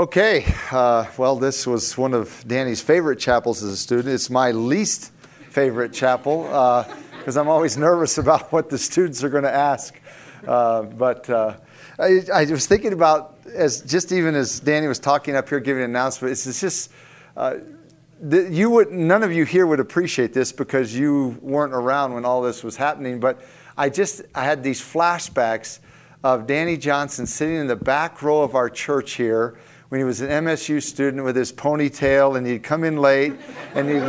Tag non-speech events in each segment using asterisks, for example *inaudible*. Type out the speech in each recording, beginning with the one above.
Okay, uh, well, this was one of Danny's favorite chapels as a student. It's my least favorite chapel because uh, I'm always nervous about what the students are going to ask. Uh, but uh, I, I, was thinking about, as just even as Danny was talking up here, giving an announcement, it's, it's just uh, you would none of you here would appreciate this because you weren't around when all this was happening. But I just I had these flashbacks of Danny Johnson sitting in the back row of our church here when he was an MSU student with his ponytail and he'd come in late and he'd,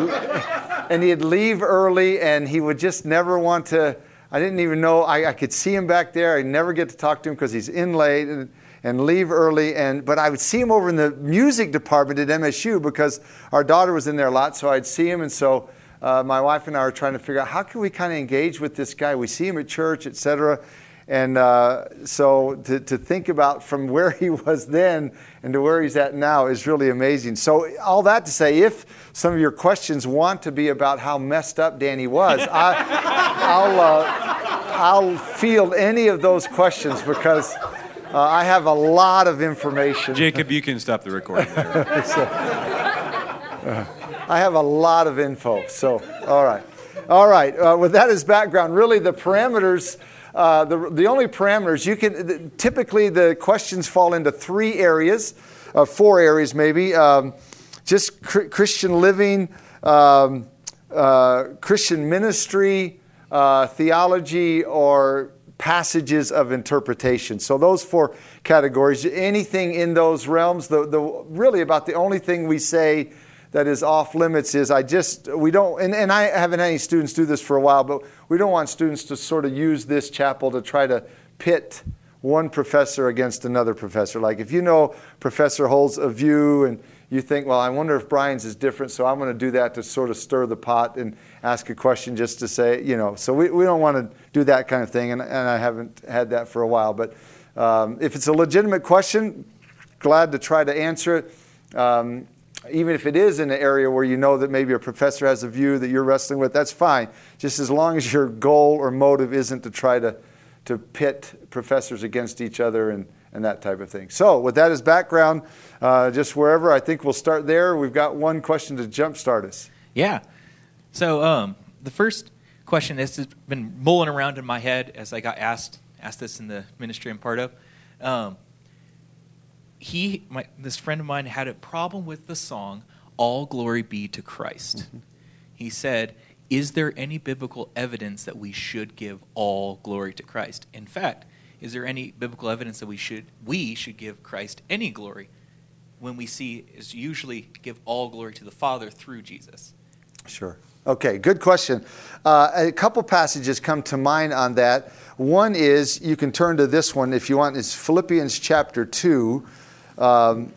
and he'd leave early and he would just never want to. I didn't even know, I, I could see him back there. I'd never get to talk to him because he's in late and, and leave early. And, but I would see him over in the music department at MSU because our daughter was in there a lot, so I'd see him. And so uh, my wife and I were trying to figure out how can we kind of engage with this guy. We see him at church, et cetera. And uh, so to, to think about from where he was then and to where he's at now is really amazing. So, all that to say, if some of your questions want to be about how messed up Danny was, I, *laughs* will uh, I'll field any of those questions because uh, I have a lot of information. Jacob, you can stop the recording there. *laughs* so, uh, I have a lot of info. So, all right. All right. Uh, with that as background, really the parameters uh, the, the only parameters you can typically the questions fall into three areas, uh, four areas maybe. Um, just cr- Christian living, um, uh, Christian ministry, uh, theology, or passages of interpretation. So those four categories. Anything in those realms. The, the really about the only thing we say that is off limits is I just, we don't, and, and I haven't had any students do this for a while, but we don't want students to sort of use this chapel to try to pit one professor against another professor. Like if you know professor holds a view and you think, well, I wonder if Brian's is different, so I'm going to do that to sort of stir the pot and ask a question just to say, you know. So we, we don't want to do that kind of thing, and, and I haven't had that for a while. But um, if it's a legitimate question, glad to try to answer it. Um, even if it is in an area where you know that maybe a professor has a view that you're wrestling with, that's fine. Just as long as your goal or motive isn't to try to, to pit professors against each other and, and that type of thing. So, with that as background, uh, just wherever, I think we'll start there. We've got one question to jumpstart us. Yeah. So, um, the first question has been mulling around in my head as I got asked asked this in the ministry I'm part of. Um, he, my, this friend of mine, had a problem with the song "All Glory Be to Christ." Mm-hmm. He said, "Is there any biblical evidence that we should give all glory to Christ? In fact, is there any biblical evidence that we should we should give Christ any glory when we see is usually give all glory to the Father through Jesus?" Sure. Okay, good question. Uh, a couple passages come to mind on that. One is, you can turn to this one if you want, it's Philippians chapter 2. Um,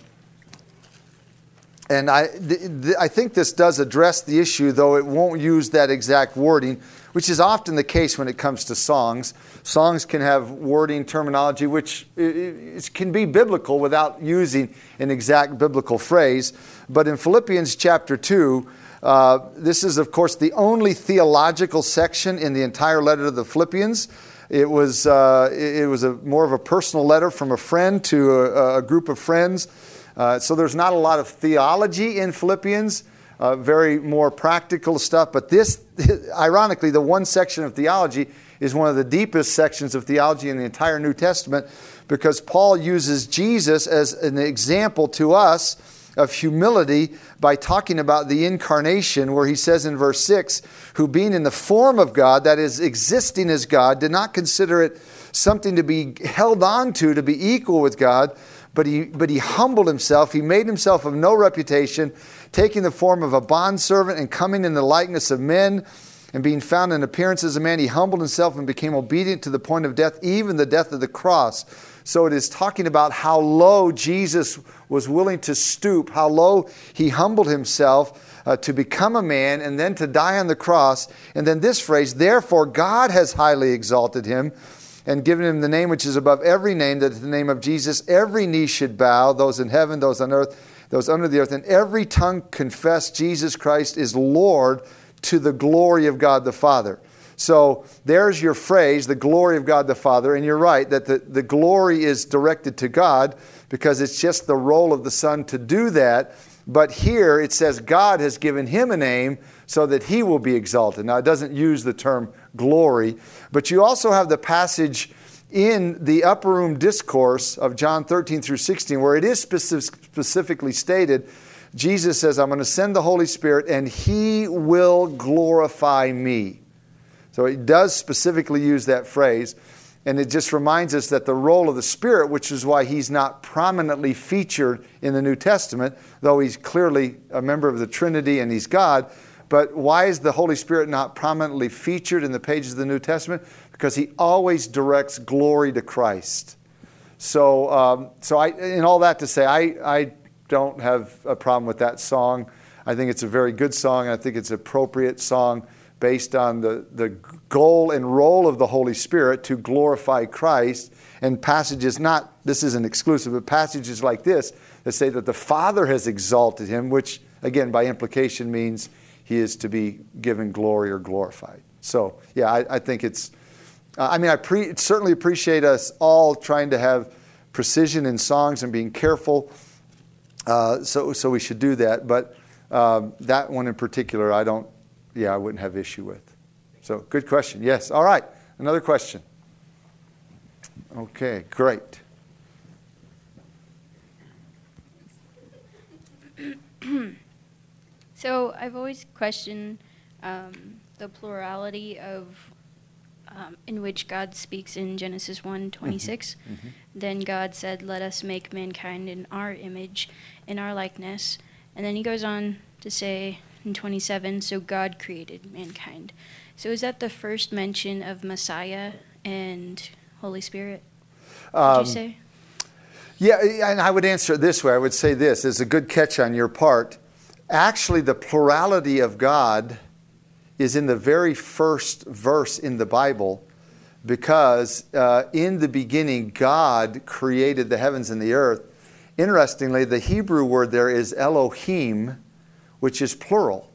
and I, th- th- I think this does address the issue, though it won't use that exact wording, which is often the case when it comes to songs. Songs can have wording, terminology, which it, can be biblical without using an exact biblical phrase. But in Philippians chapter 2, uh, this is, of course, the only theological section in the entire letter to the Philippians. It was, uh, it was a, more of a personal letter from a friend to a, a group of friends. Uh, so there's not a lot of theology in Philippians, uh, very more practical stuff. But this, *laughs* ironically, the one section of theology is one of the deepest sections of theology in the entire New Testament because Paul uses Jesus as an example to us of humility by talking about the incarnation, where he says in verse 6 who being in the form of God, that is, existing as God, did not consider it something to be held on to, to be equal with God, but he, but he humbled himself. He made himself of no reputation, taking the form of a bondservant and coming in the likeness of men. And being found in appearance as a man, he humbled himself and became obedient to the point of death, even the death of the cross. So it is talking about how low Jesus was willing to stoop, how low he humbled himself uh, to become a man and then to die on the cross. And then this phrase, therefore God has highly exalted him and given him the name which is above every name, that at the name of Jesus every knee should bow, those in heaven, those on earth, those under the earth, and every tongue confess Jesus Christ is Lord to the glory of God the Father. So there's your phrase, the glory of God the Father. And you're right that the, the glory is directed to God because it's just the role of the Son to do that. But here it says God has given him a name so that he will be exalted. Now, it doesn't use the term glory, but you also have the passage in the upper room discourse of John 13 through 16 where it is specifically stated Jesus says, I'm going to send the Holy Spirit and he will glorify me. So it does specifically use that phrase. And it just reminds us that the role of the Spirit, which is why he's not prominently featured in the New Testament, though he's clearly a member of the Trinity and he's God, but why is the Holy Spirit not prominently featured in the pages of the New Testament? Because he always directs glory to Christ. So, um, so I, in all that to say, I, I don't have a problem with that song. I think it's a very good song. I think it's an appropriate song based on the, the goal and role of the Holy Spirit to glorify Christ. And passages, not, this isn't exclusive, but passages like this that say that the Father has exalted him, which, again, by implication means he is to be given glory or glorified. So, yeah, I, I think it's, uh, I mean, I pre- certainly appreciate us all trying to have precision in songs and being careful. Uh, so, so we should do that. But um, that one in particular, I don't yeah, I wouldn't have issue with. So, good question. Yes. All right. Another question. Okay, great. *coughs* so, I've always questioned um, the plurality of um, in which God speaks in Genesis 1 26. Mm-hmm. Mm-hmm. Then God said, Let us make mankind in our image, in our likeness. And then he goes on to say, in 27, so God created mankind. So is that the first mention of Messiah and Holy Spirit? Would um, you say? Yeah, and I would answer it this way. I would say this is a good catch on your part. Actually, the plurality of God is in the very first verse in the Bible because uh, in the beginning, God created the heavens and the earth. Interestingly, the Hebrew word there is Elohim, which is plural.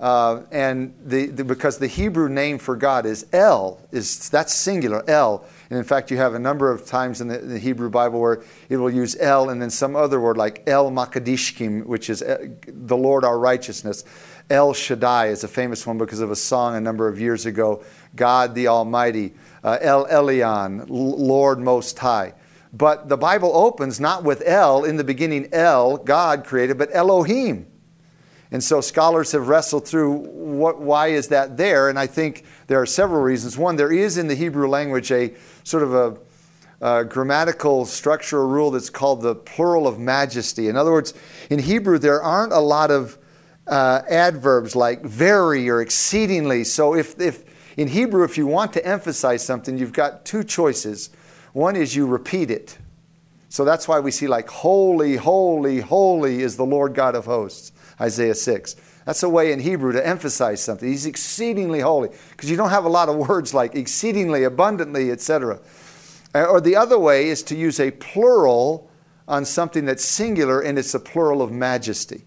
Uh, and the, the, because the Hebrew name for God is El, is that's singular, El. And in fact, you have a number of times in the, the Hebrew Bible where it will use El and then some other word like El Makadishkim, which is uh, the Lord our righteousness. El Shaddai is a famous one because of a song a number of years ago, God the Almighty. Uh, El Elyon, Lord Most High. But the Bible opens not with El, in the beginning El, God created, but Elohim. And so scholars have wrestled through what, why is that there, and I think there are several reasons. One, there is in the Hebrew language a sort of a, a grammatical structural rule that's called the plural of majesty. In other words, in Hebrew there aren't a lot of uh, adverbs like very or exceedingly. So if, if in Hebrew, if you want to emphasize something, you've got two choices. One is you repeat it. So that's why we see like holy, holy, holy is the Lord God of hosts. Isaiah 6. That's a way in Hebrew to emphasize something. He's exceedingly holy because you don't have a lot of *laughs* words like exceedingly, abundantly, etc. Uh, or the other way is to use a plural on something that's singular and it's a plural of majesty.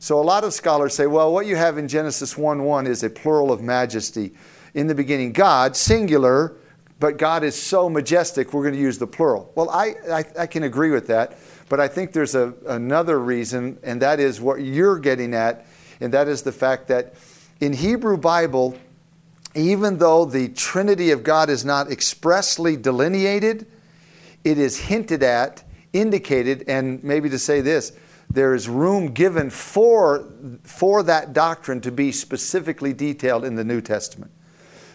So a lot of scholars say, well, what you have in Genesis 1 1 is a plural of majesty. In the beginning, God, singular, but God is so majestic, we're going to use the plural. Well, I, I, I can agree with that. But I think there's a, another reason, and that is what you're getting at, and that is the fact that in Hebrew Bible, even though the Trinity of God is not expressly delineated, it is hinted at, indicated, and maybe to say this, there is room given for, for that doctrine to be specifically detailed in the New Testament.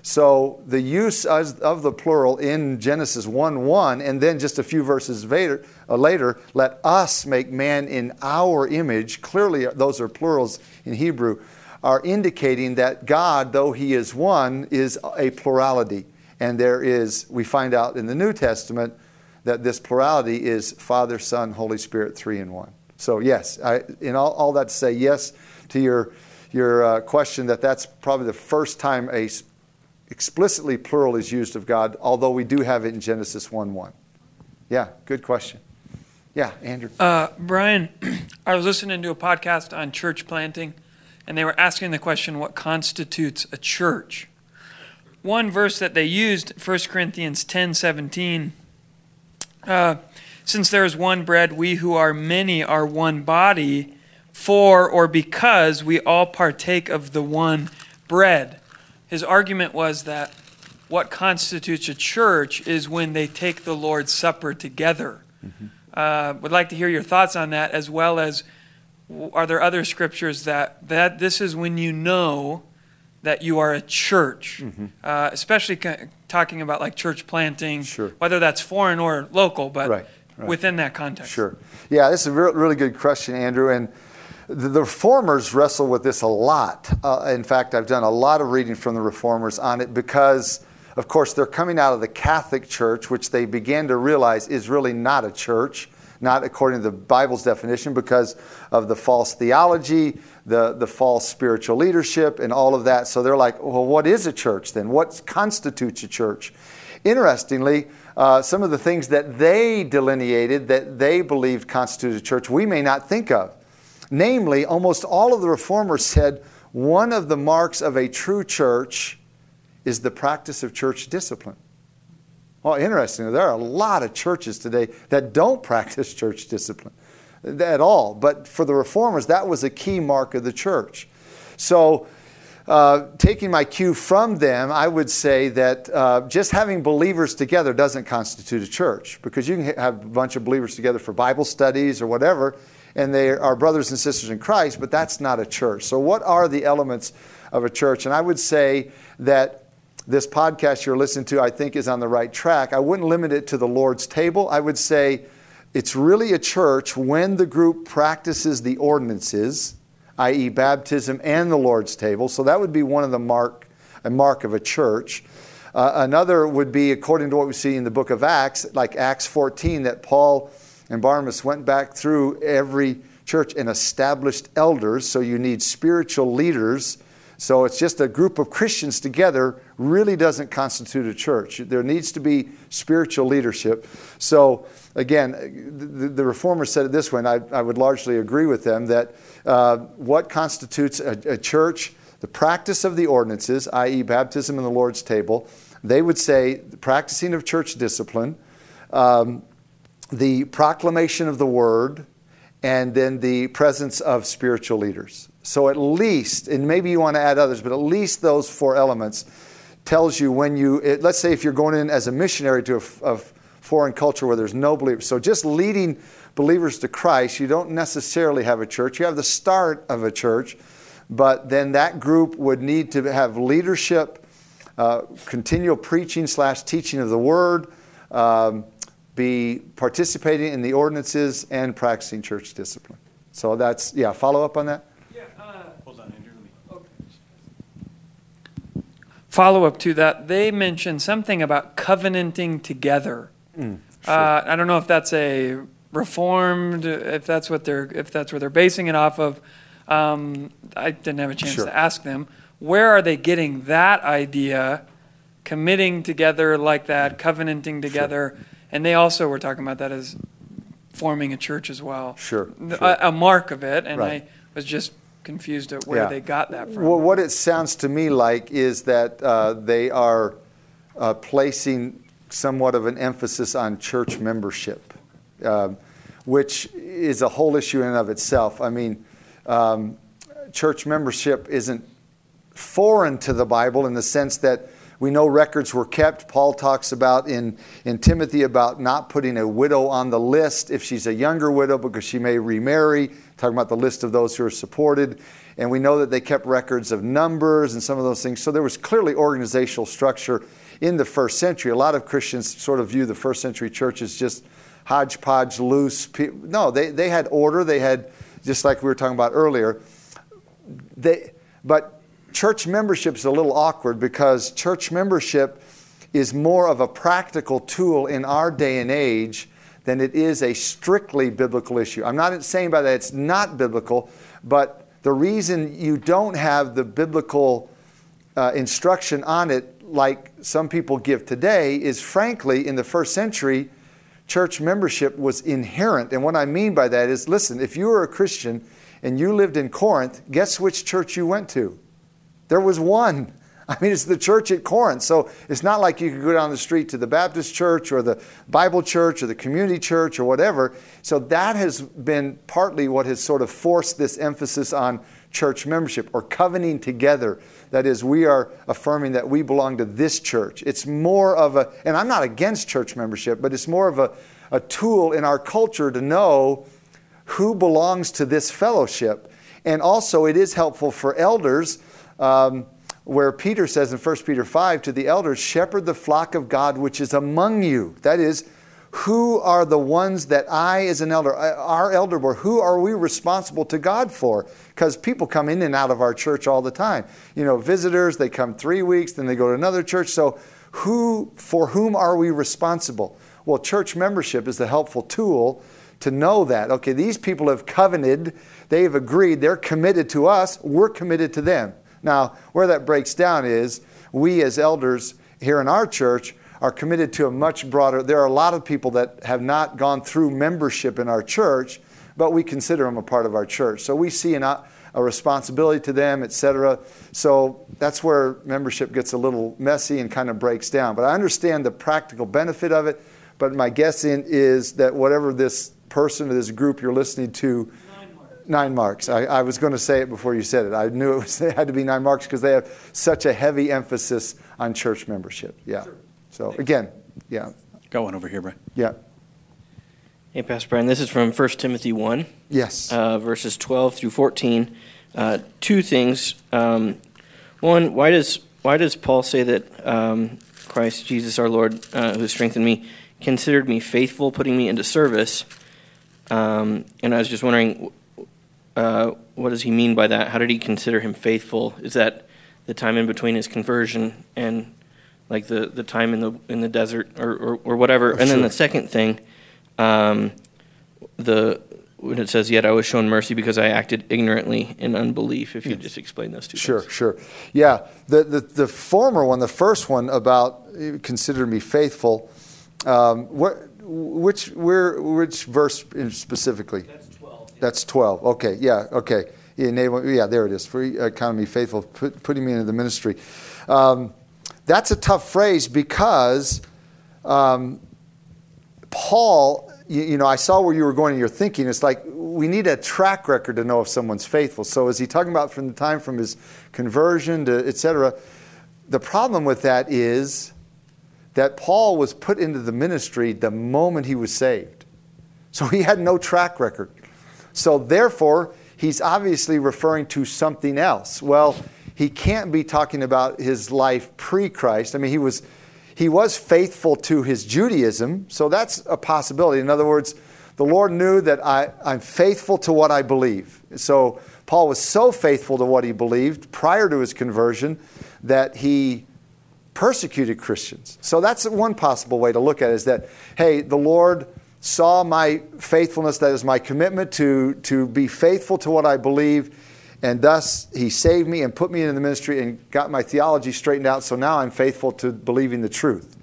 So the use of the plural in Genesis 1 1, and then just a few verses later, uh, later, let us make man in our image, clearly those are plurals in Hebrew, are indicating that God, though He is one, is a plurality. And there is, we find out in the New Testament that this plurality is Father, Son, Holy Spirit, three in one. So, yes, I, in all, all that to say yes to your, your uh, question that that's probably the first time a explicitly plural is used of God, although we do have it in Genesis 1 1. Yeah, good question. Yeah, Andrew. Uh, Brian, *clears throat* I was listening to a podcast on church planting, and they were asking the question what constitutes a church? One verse that they used, 1 Corinthians ten seventeen, uh, since there is one bread, we who are many are one body, for or because we all partake of the one bread. His argument was that what constitutes a church is when they take the Lord's Supper together. Mm-hmm. Uh, would like to hear your thoughts on that, as well as are there other scriptures that that this is when you know that you are a church, mm-hmm. uh, especially talking about like church planting, sure. whether that's foreign or local, but right, right. within that context. Sure. Yeah, this is a re- really good question, Andrew. And the, reformers wrestle with this a lot. Uh, in fact, I've done a lot of reading from the reformers on it because, of course, they're coming out of the Catholic Church, which they began to realize is really not a church not according to the Bible's definition because of the false theology, the, the false spiritual leadership, and all of that. So they're like, well, what is a church then? What constitutes a church? Interestingly, uh, some of the things that they delineated that they believed constituted a church, we may not think of. Namely, almost all of the reformers said one of the marks of a true church is the practice of church discipline. Well, interesting. There are a lot of churches today that don't *laughs* practice church discipline at all. But for the reformers, that was a key mark of the church. So, uh, taking my cue from them, I would say that uh, just having believers together doesn't constitute a church because you can have a bunch of believers together for Bible studies or whatever, and they are brothers and sisters in Christ, but that's not a church. So, what are the elements of a church? And I would say that this podcast you're listening to, I think, is on the right track. I wouldn't limit it to the Lord's table. I would say it's really a church when the group practices the ordinances, i.e., baptism and the Lord's table. So that would be one of the mark, a mark of a church. Uh, another would be, according to what we see in the book of Acts, like Acts 14, that Paul and Barnabas went back through every church and established elders. So you need spiritual leaders so it's just a group of Christians together really doesn't constitute a church. There needs to be spiritual leadership. So again, the, the reformers said it this way, and I, I would largely agree with them that uh, what constitutes a, a church, the practice of the ordinances, i.e., baptism and the Lord's table, they would say the practicing of church discipline, um, the proclamation of the word, and then the presence of spiritual leaders. So at least, and maybe you want to add others, but at least those four elements tells you when you, it, let's say if you're going in as a missionary to a, a foreign culture where there's no believers. So just leading believers to Christ, you don't necessarily have a church. You have the start of a church, but then that group would need to have leadership, uh, continual preaching slash teaching of the word, um, be participating in the ordinances and practicing church discipline. So that's, yeah, follow up on that? Yeah. Uh, Hold on, Andrew. Okay. Follow up to that, they mentioned something about covenanting together. Mm, sure. uh, I don't know if that's a reformed, if that's what they're, if that's what they're basing it off of. Um, I didn't have a chance sure. to ask them. Where are they getting that idea, committing together like that, covenanting together? Sure. And they also were talking about that as forming a church as well. Sure. sure. A, a, mark of it, and right. I was just confused at where yeah. they got that from. Well, what it sounds to me like is that uh, they are uh, placing somewhat of an emphasis on church membership, uh, which is a whole issue in and of itself. I mean, um, church membership isn't foreign to the Bible in the sense that we know records were kept. Paul talks about in, in Timothy about not putting a widow on the list if she's a younger widow because she may remarry talking about the list of those who are supported. And we know that they kept records of numbers and some of those things. So there was clearly organizational structure in the first century. A lot of Christians sort of view the first century church as just hodgepodge, loose. No, they, they had order. They had, just like we were talking about earlier, they, but church membership is a little awkward because church membership is more of a practical tool in our day and age than it is a strictly biblical issue. I'm not saying by that it's not biblical, but the reason you don't have the biblical uh, instruction on it like some people give today is frankly, in the first century, church membership was inherent. And what I mean by that is listen, if you were a Christian and you lived in Corinth, guess which church you went to? There was one. *laughs* I mean, it's the church at Corinth. So it's not like you could go down the street to the Baptist church or the Bible church or the community church or whatever. So that has been partly what has sort of forced this emphasis on church membership or covenanting together. That is, we are affirming that we belong to this church. It's more of a, and I'm not against church membership, but it's more of a, a tool in our culture to know who belongs to this fellowship. And also, it is helpful for elders. Um, where Peter says in 1 Peter 5 to the elders, shepherd the flock of God which is among you. That is, who are the ones that I, as an elder, uh, our elder board, who are we responsible to God for? Because people come in and out of our church all the time. You know, visitors, they come three weeks, then they go to another church. So, who, for whom are we responsible? Well, church membership is the helpful tool to know that. Okay, these people have covenanted, they have agreed, they're committed to us, we're committed to them. Now, where that breaks down is we as elders here in our church are committed to a much broader. There are a lot of people that have not gone through membership in our church, but we consider them a part of our church. So we see an, uh, a responsibility to them, etc. So that's where membership gets a little messy and kind of breaks down. But I understand the practical benefit of it. But my guessing is that whatever this person or this group you're listening to nine marks. I, I was going to say it before you said it. I knew it, was, *laughs* it had to be nine marks because they have such a heavy emphasis on church membership. Yeah. Sure. So again, yeah. Got one over here, Brian. Yeah. Hey, Pastor Brian. This is from 1 Timothy 1. Yes. Uh, verses 12 through 14. Uh, two things. Um, one, why does why does Paul say that um, Christ Jesus our Lord, uh, who strengthened me, considered me faithful, putting me into service? Um, and I was just wondering, uh, what does he mean by that? How did he consider him faithful? Is that the time in between his conversion and like the, the time in the in the desert or, or, or whatever? and then the second thing, um, the when it says, "Yet I was shown mercy because I acted ignorantly in unbelief." If you just explain those two. Sure, things. sure. Yeah, the, the the former one, the first one about consider me faithful. Um, what, which where which verse specifically? That's that's 12. Okay, yeah, okay. Enable, yeah, there it is. For economy faithful, put, putting me into the ministry. Um, that's a tough phrase because um, Paul, you, you, know, I saw where you were going in your thinking. It's like we need a track record to know if someone's faithful. So is he talking about from the time from his conversion to etc.? The problem with that is that Paul was put into the ministry the moment he was saved. So he had no track record. So therefore, he's obviously referring to something else. Well, he can't be talking about his life pre-Christ. I mean, he was he was faithful to his Judaism, so that's a possibility. In other words, the Lord knew that I, I'm faithful to what I believe. So Paul was so faithful to what he believed prior to his conversion that he persecuted Christians. So that's one possible way to look at it is that, hey, the Lord saw my faithfulness, that is my commitment to, to be faithful to what I believe, and thus he saved me and put me into the ministry and got my theology straightened out, so now I'm faithful to believing the truth.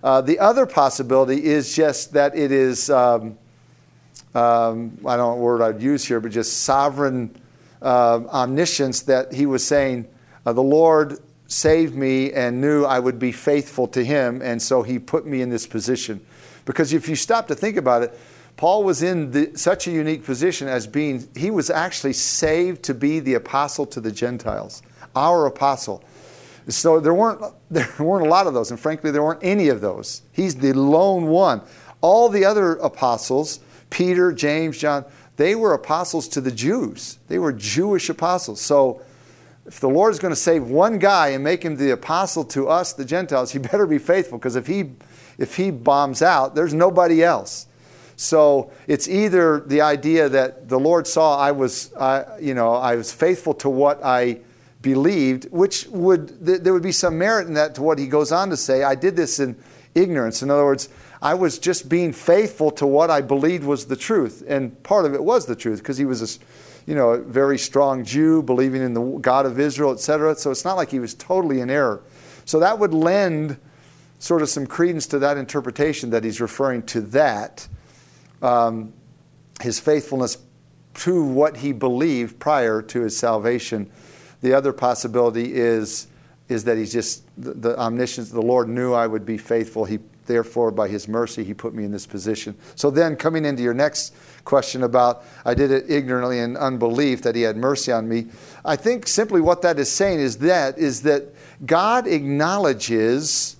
Uh, the other possibility is just that it is, um, um, I don't know what word I'd use here, but just sovereign uh, omniscience that he was saying, uh, the Lord saved me and knew I would be faithful to him, and so he put me in this position. Because if you stop to think about it, Paul was in the, such a unique position as being, he was actually saved to be the apostle to the Gentiles, our apostle. So there weren't, *laughs* there weren't a lot of those, and frankly, there weren't any of those. He's the lone one. All the other apostles, Peter, James, John, they were apostles to the Jews. They were Jewish apostles. So if the Lord is going to save one guy and make him the apostle to us, the Gentiles, he better be faithful because if he if he bombs out, there's nobody else. So it's either the idea that the Lord saw I was, you know, I was faithful to what I believed, which would th- there would be some merit in that to what he goes on to say. I did this in ignorance. In other words, I was just being faithful to what I believed was the truth, and part of it was the truth because he was a, you know, a very strong Jew, believing in the God of Israel, etc. So it's not like he was totally in error. So that would lend sort of some credence to that interpretation that he's referring to that, um, his faithfulness to what he believed prior to his salvation. The other possibility is is that he's just the, the omniscience. The Lord knew I would be faithful. He therefore, by his mercy, he put me in this position. So then, coming into your next question about I did it ignorantly and unbelief that he had mercy on me, I think simply what that is saying is that is that God acknowledges.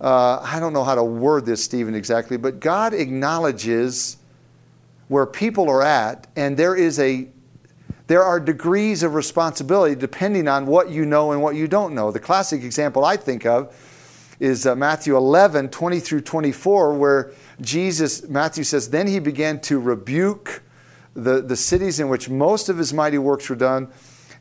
Uh, I don't know how to word this, Stephen, exactly, but God acknowledges where people are at, and there is a there are degrees of responsibility depending on what you know and what you don't know. The classic example I think of is uh, Matthew 11, 20 through 24, where Jesus, Matthew says, then he began to rebuke the, the cities in which most of his mighty works were done,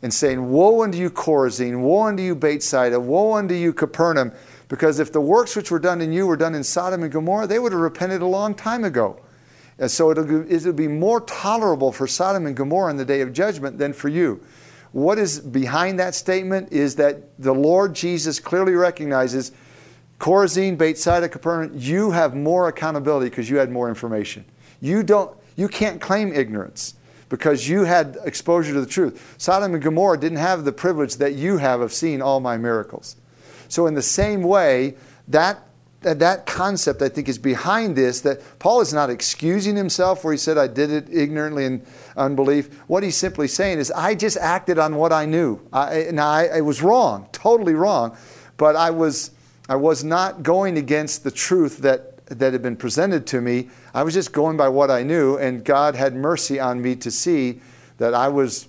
and saying, Woe unto you, Chorazin! Woe unto you, Bethsaida! Woe unto you, Capernaum! Because if the works which were done in you were done in Sodom and Gomorrah, they would have repented a long time ago. And so it'll, it'll be more tolerable for Sodom and Gomorrah in the day of judgment than for you. What is behind that statement is that the Lord Jesus clearly recognizes Chorazin, Bethsaida, Capernaum, you have more accountability because you had more information. You, don't, you can't claim ignorance because you had exposure to the truth. Sodom and Gomorrah didn't have the privilege that you have of seeing all my miracles. So, in the same way, that that, concept, I think, is behind this. That Paul is not excusing himself where he said, I did it ignorantly and unbelief. What he's simply saying is, I just acted on what I knew. I, now, I, I was wrong, totally wrong, but I was, I was not going against the truth that, that had been presented to me. I was just going by what I knew, and God had mercy on me to see that I was,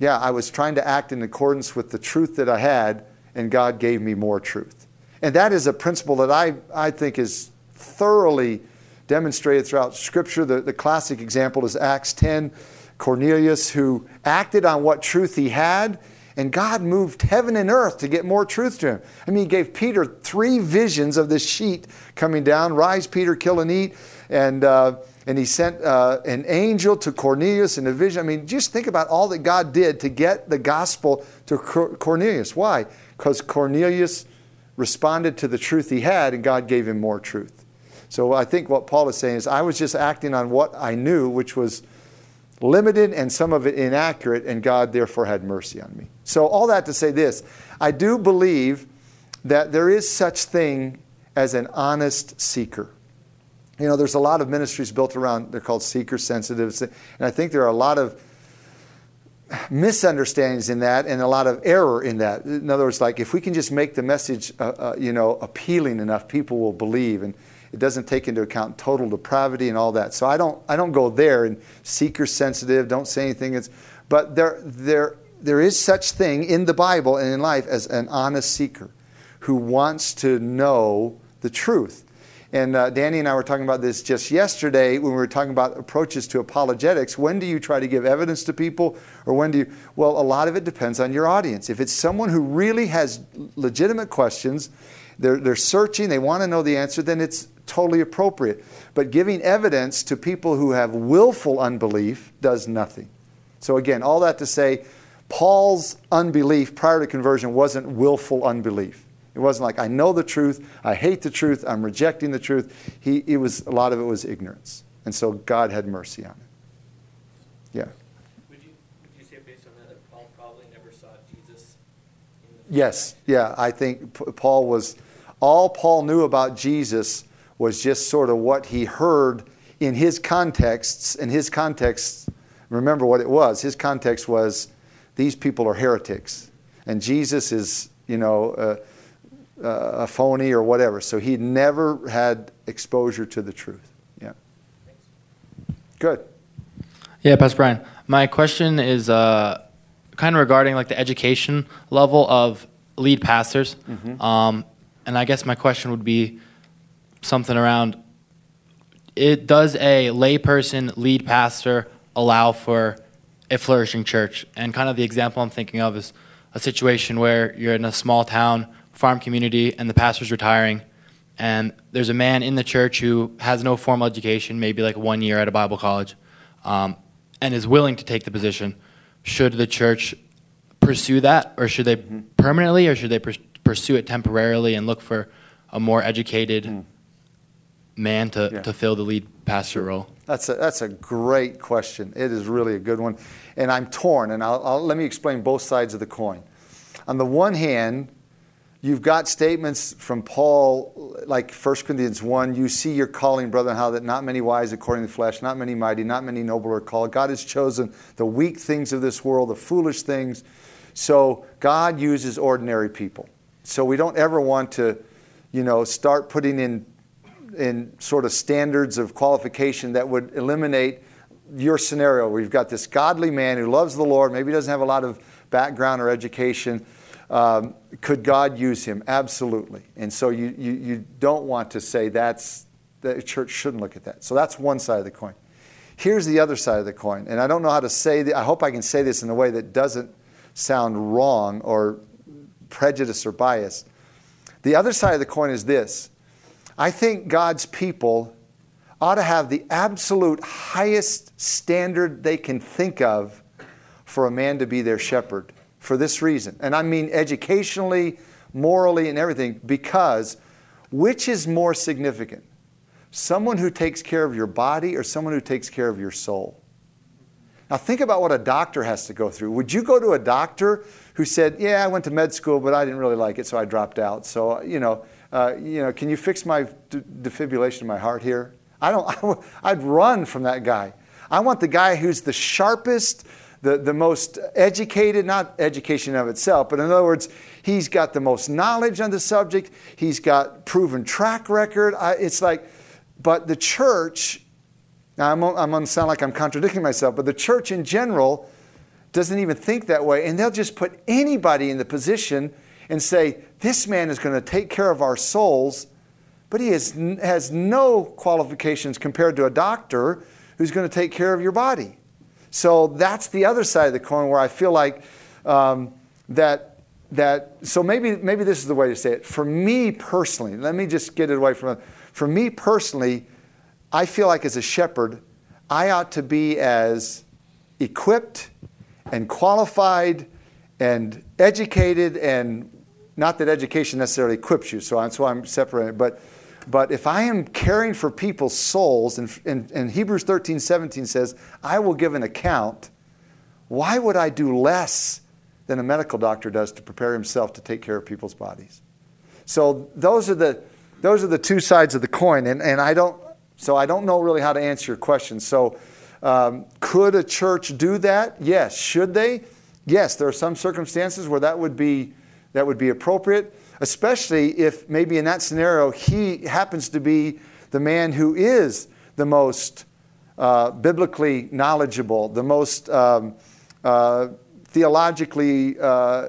yeah, I was trying to act in accordance with the truth that I had, and God gave me more truth. And that is a principle that I, I think is thoroughly demonstrated throughout Scripture. The, the classic example is Acts 10. Cornelius, who acted on what truth he had, and God moved heaven and earth to get more truth to him. I mean, he gave Peter three visions of this sheet coming down rise, Peter, kill and eat. And, uh, and he sent uh, an angel to Cornelius in a vision. I mean, just think about all that God did to get the gospel to Cornelius. Why? Because Cornelius responded to the truth he had, and God gave him more truth. So I think what Paul is saying is, I was just acting on what I knew, which was limited and some of it inaccurate, and God therefore had mercy on me. So all that to say this, I do believe that there is such thing as an honest seeker. You know, there's a lot of ministries built around, they're called seeker sensitives, and I think there are a lot of misunderstandings in that and a lot of error in that. In other words, like if we can just make the message, uh, uh, you know, appealing enough, people will believe, and it doesn't take into account total depravity and all that. So I don't, I don't go there and seeker sensitive. Don't say anything. It's, but there, there, there is such thing in the Bible and in life as an honest seeker who wants to know the truth. And uh, Danny and I were talking about this just yesterday when we were talking about approaches to apologetics. When do you try to give evidence to people, or when do you? Well, a lot of it depends on your audience. If it's someone who really has legitimate questions, they're, they're searching, they want to know the answer, then it's totally appropriate. But giving evidence to people who have willful unbelief does nothing. So, again, all that to say, Paul's unbelief prior to conversion wasn't willful unbelief. It wasn't like I know the truth, I hate the truth, I'm rejecting the truth. He, it was a lot of it was ignorance, and so God had mercy on it. Yeah. Would you, would you say based on that that Paul probably never saw Jesus? yes. Yeah. I think Paul was all Paul knew about Jesus was just sort of what he heard in his contexts. In his context, remember what it was. His context was these people are heretics, and Jesus is you know. Uh, a phony or whatever. So he never had exposure to the truth. Yeah. Good. Yeah, Pastor Brian. My question is uh, kind of regarding like the education level of lead pastors. Mm-hmm. Um, and I guess my question would be something around it does a layperson lead pastor allow for a flourishing church? And kind of the example I'm thinking of is a situation where you're in a small town farm community and the pastor's retiring and there's a man in the church who has no formal education, maybe like one year at a Bible college, um, and is willing to take the position. Should the church pursue that, or should they mm-hmm. permanently, or should they pursue it temporarily and look for a more educated mm. man to, yeah. to fill the lead pastor role? That's a, that's a great question. It is really a good one. And I'm torn, and I'll, I'll, let me explain both sides of the coin. On the one hand, you've got statements from Paul, like 1 Corinthians 1 you see your calling, brother, how that not many wise according to the flesh, not many mighty, not many noble are called. God has chosen the weak things of this world, the foolish things. So God uses ordinary people. So we don't ever want to, you know, start putting in in sort of standards of qualification that would eliminate your scenario where you've got this godly man who loves the Lord, maybe doesn't have a lot of background or education. Um, could God use him? Absolutely. And so you, you, you don't want to say that's, the church shouldn't look at that. So that's one side of the coin. Here's the other side of the coin. And I don't know how to say that. I hope I can say this in a way that doesn't sound wrong or prejudice or bias. The other side of the coin is this I think God's people ought to have the absolute highest standard they can think of for a man to be their shepherd for this reason. And I mean educationally, morally, and everything, because which is more significant? Someone who takes care of your body or someone who takes care of your soul? Now, think about what a doctor has to go through. Would you go to a doctor who said, Yeah, I went to med school, but I didn't really like it, so I dropped out. So, you know, uh, you know can you fix my defibrillation of my heart here? I don't, *laughs* I'd run from that guy. I want the guy who's the sharpest, the, the most educated, not education of itself, but in other words, he's got the most knowledge on the subject, he's got proven track record. I, it's like, but the church, now I'm, I'm going to sound like I'm contradicting myself, but the church in general doesn't even think that way, and they'll just put anybody in the position and say, this man is going to take care of our souls but he has, has no qualifications compared to a doctor who's going to take care of your body. So that's the other side of the coin where I feel like um, that, that, so maybe, maybe this is the way to say it. For me personally, let me just get it away from. For me personally, I feel like as a shepherd, I ought to be as equipped and qualified and educated and not that education necessarily equips you, so that's why I'm separating, but but if I am caring for people's souls, and, and, and, Hebrews 13, 17 says, I will give an account, why would I do less than a medical doctor does to prepare himself to take care of people's bodies? So those are the, those are the two sides of the coin. And, and I don't, so I don't know really how to answer your question. So um, could a church do that? Yes. Should they? Yes. There are some circumstances where that would be, that would be appropriate especially if maybe in that scenario he happens to be the man who is the most uh, biblically knowledgeable, the most um, uh, theologically uh,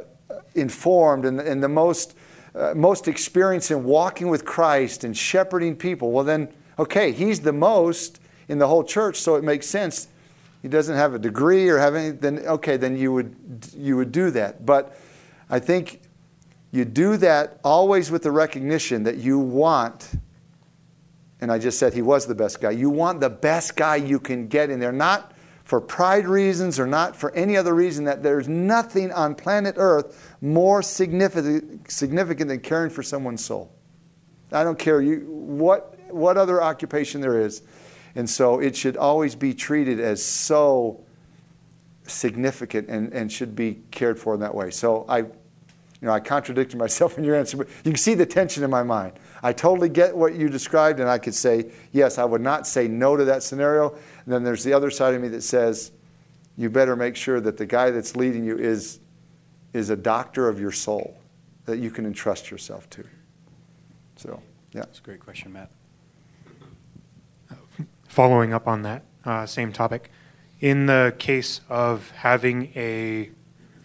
informed, and, and, the most, uh, most experienced in walking with Christ and shepherding people. Well, then, okay, he's the most in the whole church, so it makes sense. He doesn't have a degree or have any, then okay, then you would, you would do that. But I think you do that always with the recognition that you want, and I just said he was the best guy, you want the best guy you can get in there, not for pride reasons or not for any other reason, that there's nothing on planet Earth more significant, significant than caring for someone's soul. I don't care you, what, what other occupation there is. And so it should always be treated as so significant and, and should be cared for in that way. So I you know, I contradicted myself in your answer, but you can see the tension in my mind. I totally get what you described, and I could say, yes, I would not say no to that scenario. And then there's the other side of me that says, you better make sure that the guy that's leading you is, is a doctor of your soul that you can entrust yourself to. So, yeah. That's a great question, Matt. Following up on that uh, same topic, in the case of having a,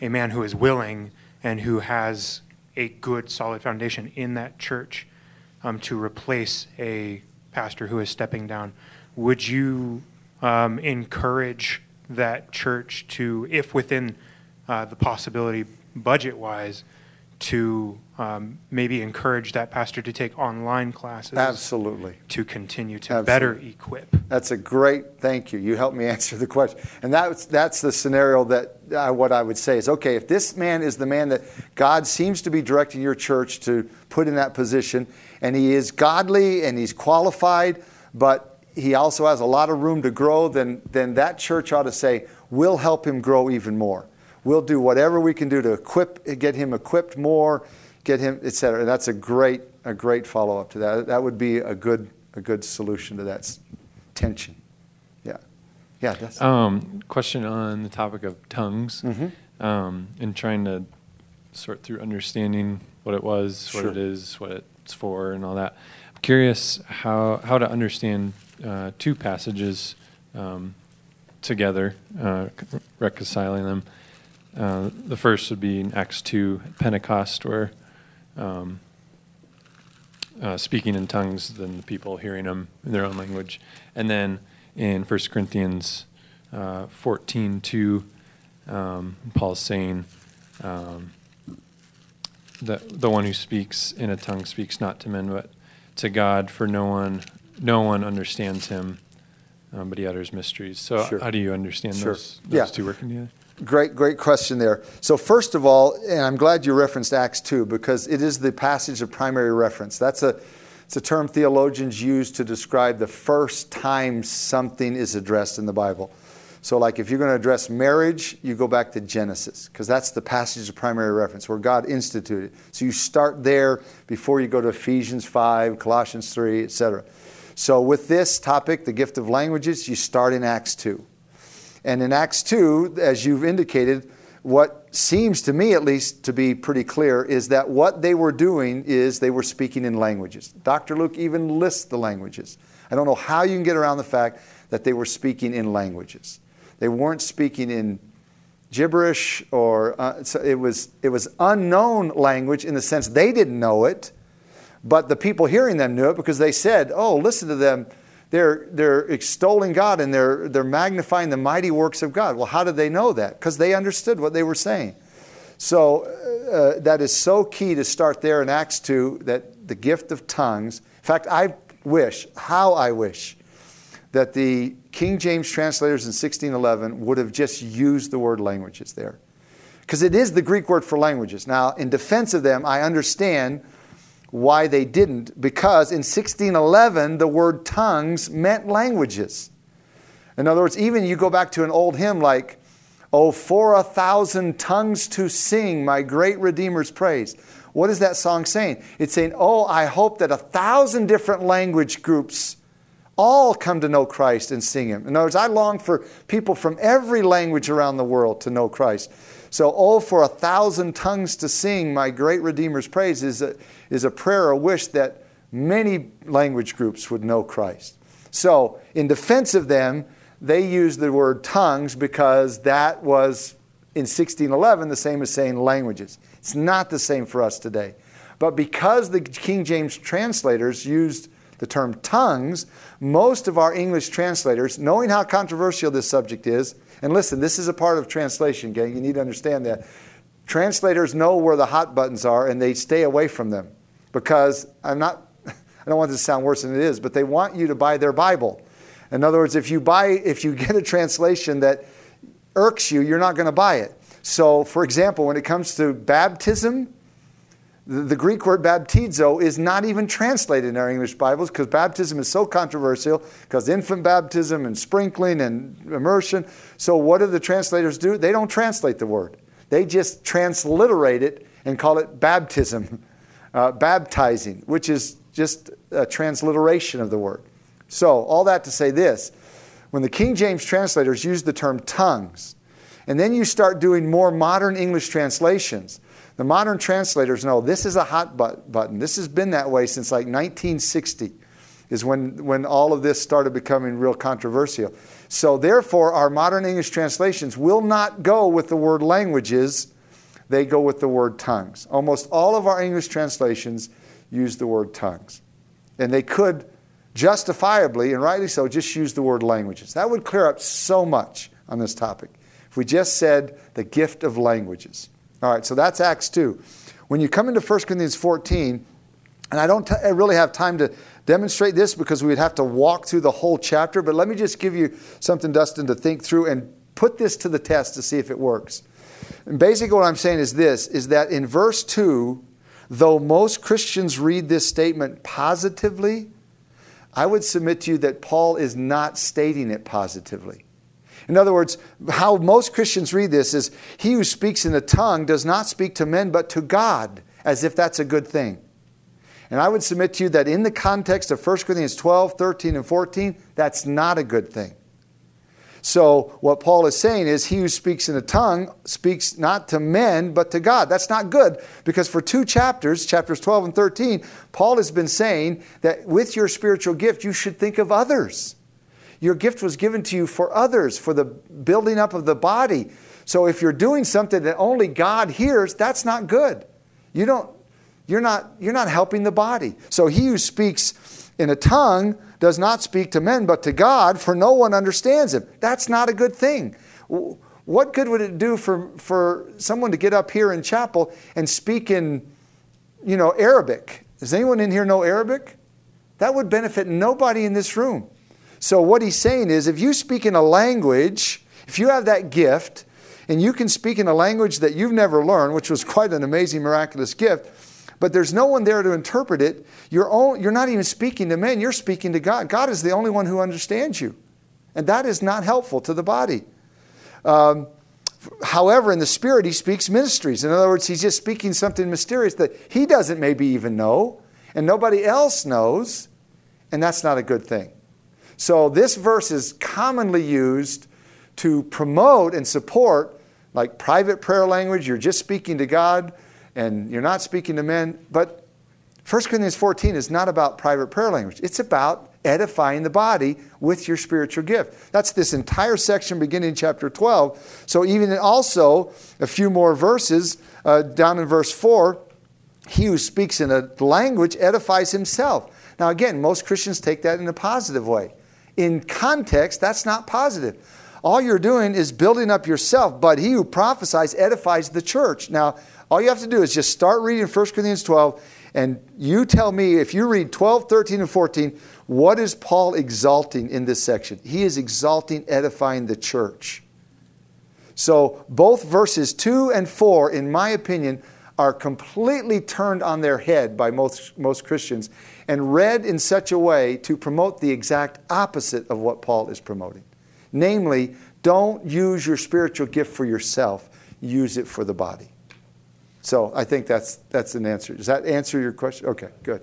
a man who is willing and who has a good, solid foundation in that church um, to replace a pastor who is stepping down. Would you um, encourage that church to, if within uh, the possibility budget wise, to um, maybe encourage that pastor to take online classes. Absolutely. To continue to Absolutely. better equip. That's a great thank you. You helped me *laughs* answer the question. And that's, that's the scenario that uh, what I would say is okay, if this man is the man that God seems to be directing your church to put in that position, and he is godly and he's qualified, but he also has a lot of room to grow, then, then that church ought to say, we'll help him grow even more. We'll do whatever we can do to equip, get him equipped more get him, et cetera. And that's a great, a great follow up to that. That would be a good, a good solution to that tension. Yeah, yeah. That's, Um, question on the topic of tongues Mhm. um, and trying to sort through understanding what it was, what Sure. it is, what it's for, and all that. I'm curious how, how to understand uh, two passages um, together, uh, reconciling them. Uh, the first would be in Acts 2, Pentecost, where um, uh, speaking in tongues than the people hearing them in their own language. And then in 1 Corinthians uh, 14, 2, um, Paul's saying, um, the, the one who speaks in a tongue speaks not to men, but to God, for no one, no one understands him, um, but he utters mysteries. So, Sure. how do you understand Sure. those, those Yeah. two working together? Great, great question there. So, first of all, and I'm glad you referenced Acts 2 because it is the passage of primary reference. That's a, it's a term theologians use to describe the first time something is addressed in the Bible. So, like if you're going to address marriage, you go back to Genesis because that's the passage of primary reference where God instituted. So, you start there before you go to Ephesians 5, Colossians 3, etc. So, with this topic, the gift of languages, you start in Acts 2. And in Acts 2, as you've indicated, what seems to me at least to be pretty clear is that what they were doing is they were speaking in languages. Dr. Luke even lists the languages. I don't know how you can get around the fact that they were speaking in languages. They weren't speaking in gibberish or uh, so it was it was unknown language in the sense they didn't know it, but the people hearing them knew it because they said, "Oh, listen to them." They're, they're extolling God and they're, they're magnifying the mighty works of God. Well, how did they know that? Because they understood what they were saying. So uh, that is so key to start there in Acts 2 that the gift of tongues. In fact, I wish, how I wish, that the King James translators in 1611 would have just used the word languages there. Because it is the Greek word for languages. Now, in defense of them, I understand why they didn't, because in 1611, the word tongues meant languages. In other words, even you go back to an old hymn like, Oh, for a thousand tongues to sing my great Redeemer's praise. What is that song saying? It's saying, Oh, I hope that a thousand different language groups all come to know Christ and sing Him. In other words, I long for people from every language around the world to know Christ. So, oh, for a thousand tongues to sing my great Redeemer's praise is a, is a prayer, a wish that many language groups would know Christ. So, in defense of them, they used the word tongues because that was in 1611 the same as saying languages. It's not the same for us today. But because the King James translators used the term tongues, most of our English translators, knowing how controversial this subject is, and listen, this is a part of translation, gang, you need to understand that. Translators know where the hot buttons are and they stay away from them because I'm not, *laughs* I don't want this to sound worse than it is, but they want you to buy their Bible. In other words, if you buy, if you *laughs* get a translation that irks you, you're not going to buy it. So, for example, when it comes to baptism, the, Greek word baptizo is not even translated in our English Bibles because baptism is so controversial because infant baptism and sprinkling and immersion. So, what do the translators do? They don't translate the word, they just transliterate it and call it baptism, *laughs* uh, baptizing, which is just a transliteration of the word. So, all that to say this when the King James translators use the term tongues, and then you start doing more modern English translations, the modern translators know this is a hot but- button. This has been that way since like 1960, is when, when all of this started becoming real controversial. So, therefore, our modern English translations will not go with the word languages, they go with the word tongues. Almost all of our English translations use the word tongues. And they could justifiably and rightly so just use the word languages. That would clear up so much on this topic if we just said the gift of languages. All right, so that's Acts 2. When you come into 1 Corinthians 14, and I don't t- I really have time to demonstrate this because we'd have to walk through the whole chapter, but let me just give you something, Dustin, to think through and put this to the test to see if it works. And basically, what I'm saying is this is that in verse 2, though most Christians read this statement positively, I would submit to you that Paul is not stating it positively. In other words, how most Christians read this is He who speaks in a tongue does not speak to men but to God, as if that's a good thing. And I would submit to you that in the context of 1 Corinthians 12, 13, and 14, that's not a good thing. So, what Paul is saying is, he who speaks in a tongue speaks not to men, but to God. That's not good because for two chapters, chapters 12 and 13, Paul has been saying that with your spiritual gift, you should think of others. Your gift was given to you for others, for the building up of the body. So, if you're doing something that only God hears, that's not good. You don't, you're, not, you're not helping the body. So, he who speaks in a tongue, does not speak to men but to God, for no one understands him. That's not a good thing. What good would it do for, for someone to get up here in chapel and speak in, you know, Arabic? Does anyone in here know Arabic? That would benefit nobody in this room. So what he's saying is if you speak in a language, if you have that gift, and you can speak in a language that you've never learned, which was quite an amazing, miraculous gift, but there's no one there to interpret it. You're, all, you're not even speaking to men, you're speaking to God. God is the only one who understands you. And that is not helpful to the body. Um, however, in the Spirit, he speaks mysteries. In other words, he's just speaking something mysterious that he doesn't maybe even know, and nobody else knows, and that's not a good thing. So, this verse is commonly used to promote and support like private prayer language. You're just speaking to God and you're not speaking to men. But 1 Corinthians 14 is not about private prayer language, it's about edifying the body with your spiritual gift. That's this entire section beginning in chapter 12. So, even also, a few more verses uh, down in verse 4 he who speaks in a language edifies himself. Now, again, most Christians take that in a positive way. In context, that's not positive. All you're doing is building up yourself, but he who prophesies edifies the church. Now, all you have to do is just start reading 1 Corinthians 12, and you tell me if you read 12, 13, and 14, what is Paul exalting in this section? He is exalting, edifying the church. So both verses 2 and 4, in my opinion, are completely turned on their head by most, most Christians and read in such a way to promote the exact opposite of what Paul is promoting. Namely, don't use your spiritual gift for yourself, use it for the body. So I think that's, that's an answer. Does that answer your question? Okay, good.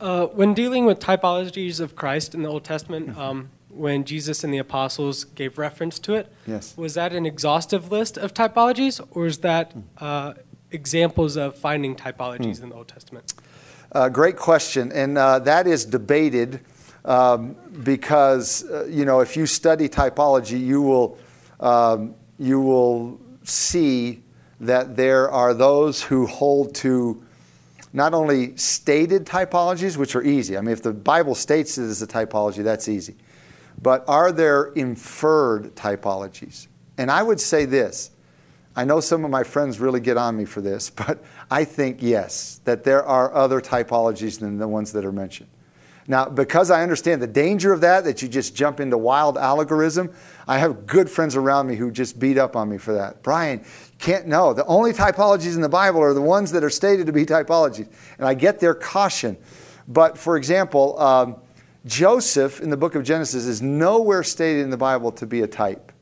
Uh, when dealing with typologies of Christ in the Old Testament, um, when Jesus and the apostles gave reference to it, yes. was that an exhaustive list of typologies, or is that uh, examples of finding typologies mm. in the Old Testament? Uh, great question, and uh, that is debated um, because uh, you know if you study typology, you will um, you will see that there are those who hold to not only stated typologies, which are easy. I mean, if the Bible states it as a typology, that's easy. But are there inferred typologies? And I would say this. I know some of my friends really get on me for this, *laughs* but I think yes, that there are other typologies than the ones that are mentioned. Now, because I understand the danger of that, that you just jump into wild allegorism, I have good friends around me who just beat up on me for that. Brian, can't know. The only typologies in the Bible are the ones that are stated to be typologies. And I get their caution. But for example, um, Joseph in the book of Genesis is nowhere stated in the Bible to be a type.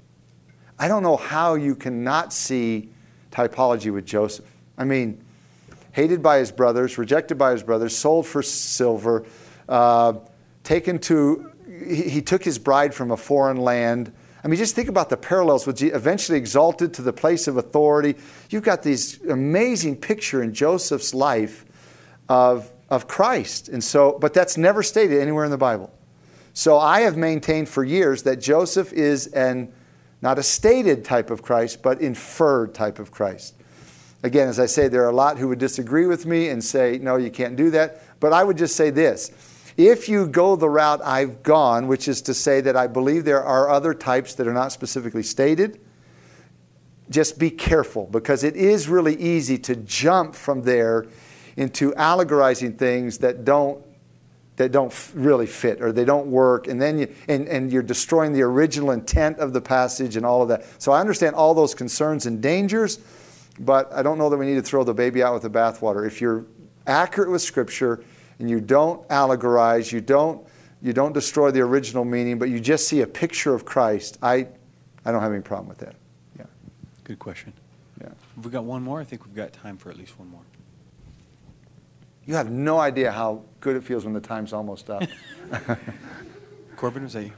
I don't know how you cannot see typology with Joseph. I mean, hated by his brothers, rejected by his brothers, sold for silver, uh, taken to, he, he took his bride from a foreign land. I mean, just think about the parallels with Jesus, eventually exalted to the place of authority. You've got this amazing picture in Joseph's life of, of Christ. And so, but that's never stated anywhere in the Bible. So I have maintained for years that Joseph is an not a stated type of Christ, but inferred type of Christ. Again, as I say, there are a lot who would disagree with me and say, no, you can't do that. But I would just say this if you go the route I've gone, which is to say that I believe there are other types that are not specifically stated, just be careful because it is really easy to jump from there into allegorizing things that don't that don't really fit or they don't work and then you and, and you're destroying the original intent of the passage and all of that so i understand all those concerns and dangers but i don't know that we need to throw the baby out with the bathwater if you're accurate with scripture and you don't allegorize, you don't, you don't destroy the original meaning, but you just see a picture of Christ, I, I don't have any problem with that. Yeah. Good question. Yeah. we've we got one more? I think we've got time for at least one more. You have no idea how good it feels when the time's almost up. *laughs* Corbin, was that you?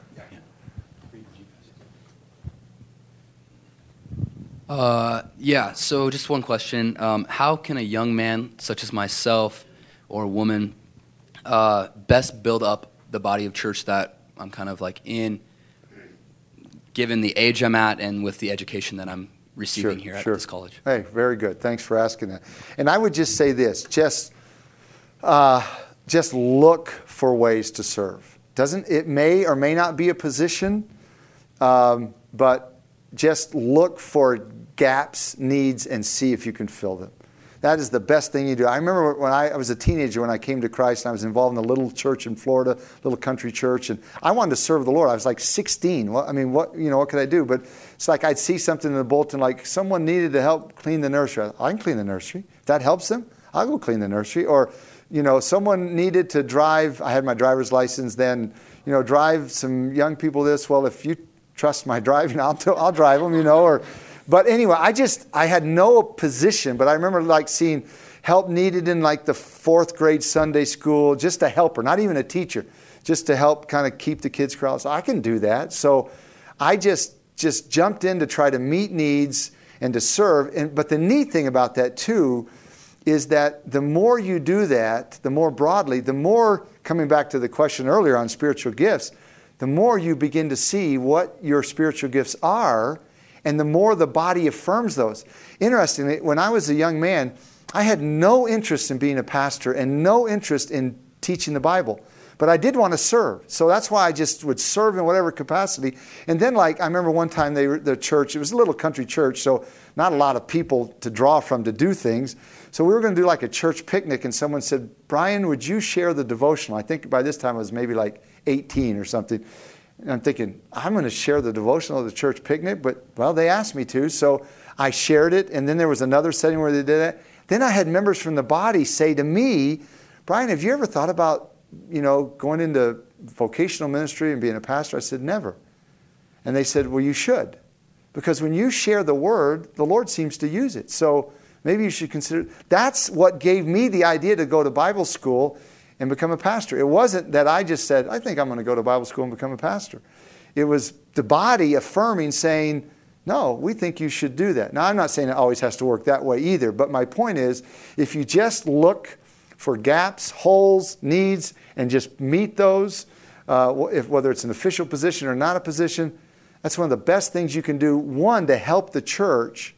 Uh, yeah, so just one question. Um, how can a young man, such as myself, or a woman, uh, best build up the body of church that I'm kind of like in, given the age I'm at and with the education that I'm receiving Sure, here at sure. this college? Hey, very good. Thanks for asking that. And I would just say this: just, uh, just look for ways to serve. Doesn't it may or may not be a position, um, but just look for gaps, needs, and see if you can fill them. That is the best thing you do. I remember when I, I was a teenager when I came to Christ and I was involved in a little church in Florida, little country church, and I wanted to serve the Lord. I was like 16. What, I mean, what you know, what could I do? But it's like I'd see something in the bulletin like someone needed to help clean the nursery. I can clean the nursery. If that helps them, I'll go clean the nursery. Or, you know, someone needed to drive. I had my driver's license then. You know, drive some young people this. Well, if you trust my *laughs* driving, I'll, I'll drive them. You know, or but anyway, I just I had no position, but I remember like seeing help needed in like the fourth grade Sunday school, just a helper, not even a teacher, just to help kind of keep the kids. So I can do that. So I just just jumped in to try to meet needs and to serve. And but the neat thing about that too is that the more you do that, the more broadly, the more coming back to the question earlier on spiritual gifts, the more you begin to see what your spiritual gifts are and the more the body affirms those. Interestingly, when I was a young man, I had no interest in being a pastor and no interest in teaching the Bible. But I did want to serve. So that's why I just would serve in whatever capacity. And then, like, I remember one time they, the church, it was a little country church, so not a lot of people to draw from to do things. So we were going to do like a church picnic, and someone said, Brian, would you share the devotional? I think by this time I was maybe like 18 or something. And I'm thinking, I'm going to share the devotional at the church picnic, but well, they asked me to. So I shared it, and then there was another setting where they did it. Then I had members from the body say to me, Brian, have you ever thought about, you know, going into vocational ministry and being a pastor? I said, never. And they said, well, you should. Because when you share the word, the Lord seems to use it. So maybe you should consider. That's what gave me the idea to go to Bible school and become a pastor. It wasn't that I just said, I think I'm going to go to Bible school and become a pastor. It was the body affirming, saying, no, we think you should do that. Now, I'm not saying it always has to work that way either, but my point is if you just look for gaps, holes, needs, and just meet those, uh, if, whether it's an official position or not a position, that's one of the best things you can do. One, to help the church,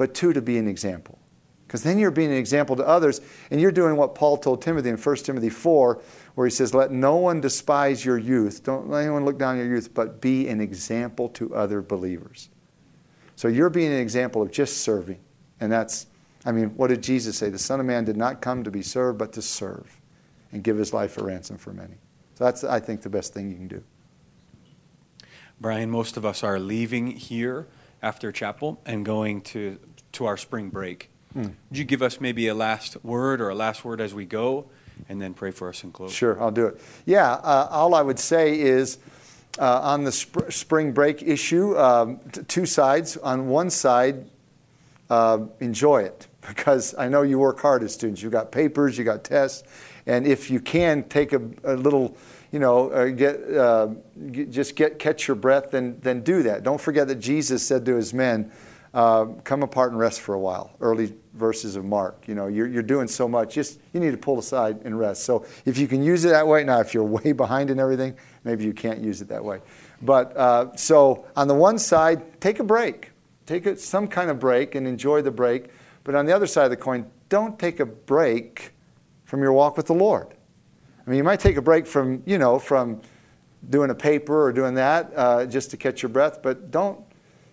but two, to be an example. Because then you're being an example to others, and you're doing what Paul told Timothy in 1 Timothy 4, where he says, Let no one despise your youth. Don't let anyone look down your youth, but be an example to other believers. So you're being an example of just serving. And that's, I mean, what did Jesus say? The Son of Man did not come to be served, but to serve and give his life a ransom for many. So that's, I think, the best thing you can do. Brian, most of us are leaving here after chapel and going to, to our spring break. Hmm. Would you give us maybe a last word or a last word as we go and then pray for us and close? Sure, I'll do it. Yeah, uh, all I would say is uh, on the sp- spring break issue, um, t- two sides. On one side, uh, enjoy it because I know you work hard as students. You got papers, you got tests, and if you can take a, a little, you know, uh, get, uh, get just get catch your breath, then then do that. Don't forget that Jesus said to his men, uh, "Come apart and rest for a while." Early verses of Mark. You know, you're you're doing so much. Just you need to pull aside and rest. So if you can use it that way, now if you're *laughs* way behind in everything, maybe you can't use it that way. But uh, so on the one side, take a break take a, some kind of break and enjoy the break. But on the other side of the coin, don't take a break from your walk with the Lord. I mean, you might take a break from, you know, from doing a paper or doing that uh, just to catch your breath, but don't,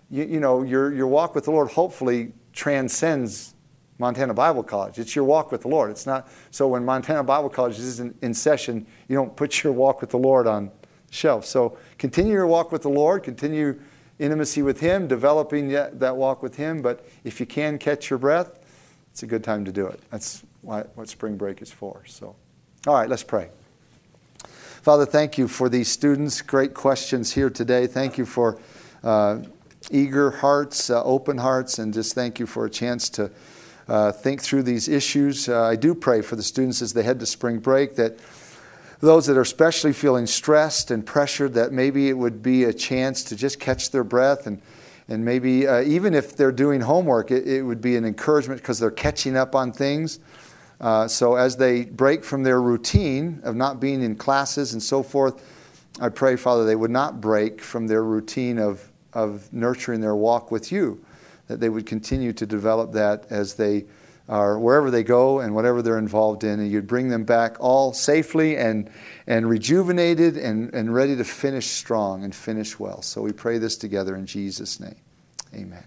you, you know, your, your walk with the Lord hopefully transcends Montana Bible College. It's your walk with the Lord. It's not, so when Montana Bible College is in, in session, you don't put your walk with the Lord on the shelf. So continue your walk with the Lord, continue intimacy with Him, developing that walk with Him. But if you can catch your breath, it's a good time to do it. That's why, what spring break is for. So, all right, let's pray. Father, thank you for these students. Great questions here today. Thank you for uh, eager hearts, uh, open hearts, and just thank you for a chance to uh, think through these issues. Uh, I do pray for the students as they head to spring break that those that are especially feeling stressed and pressured, that maybe it would be a chance to just catch their breath and and maybe uh, even if they're doing homework, it, it would be an encouragement because they're catching up on things. Uh, so as they break from their routine of not being in classes and so forth, I pray, Father, they would not break from their routine of, of nurturing their walk with you, that they would continue to develop that as they are wherever they go and whatever they're involved in, and you'd bring them back all safely and, and rejuvenated and, and ready to finish strong and finish well. So we pray this together in Jesus' name. Amen.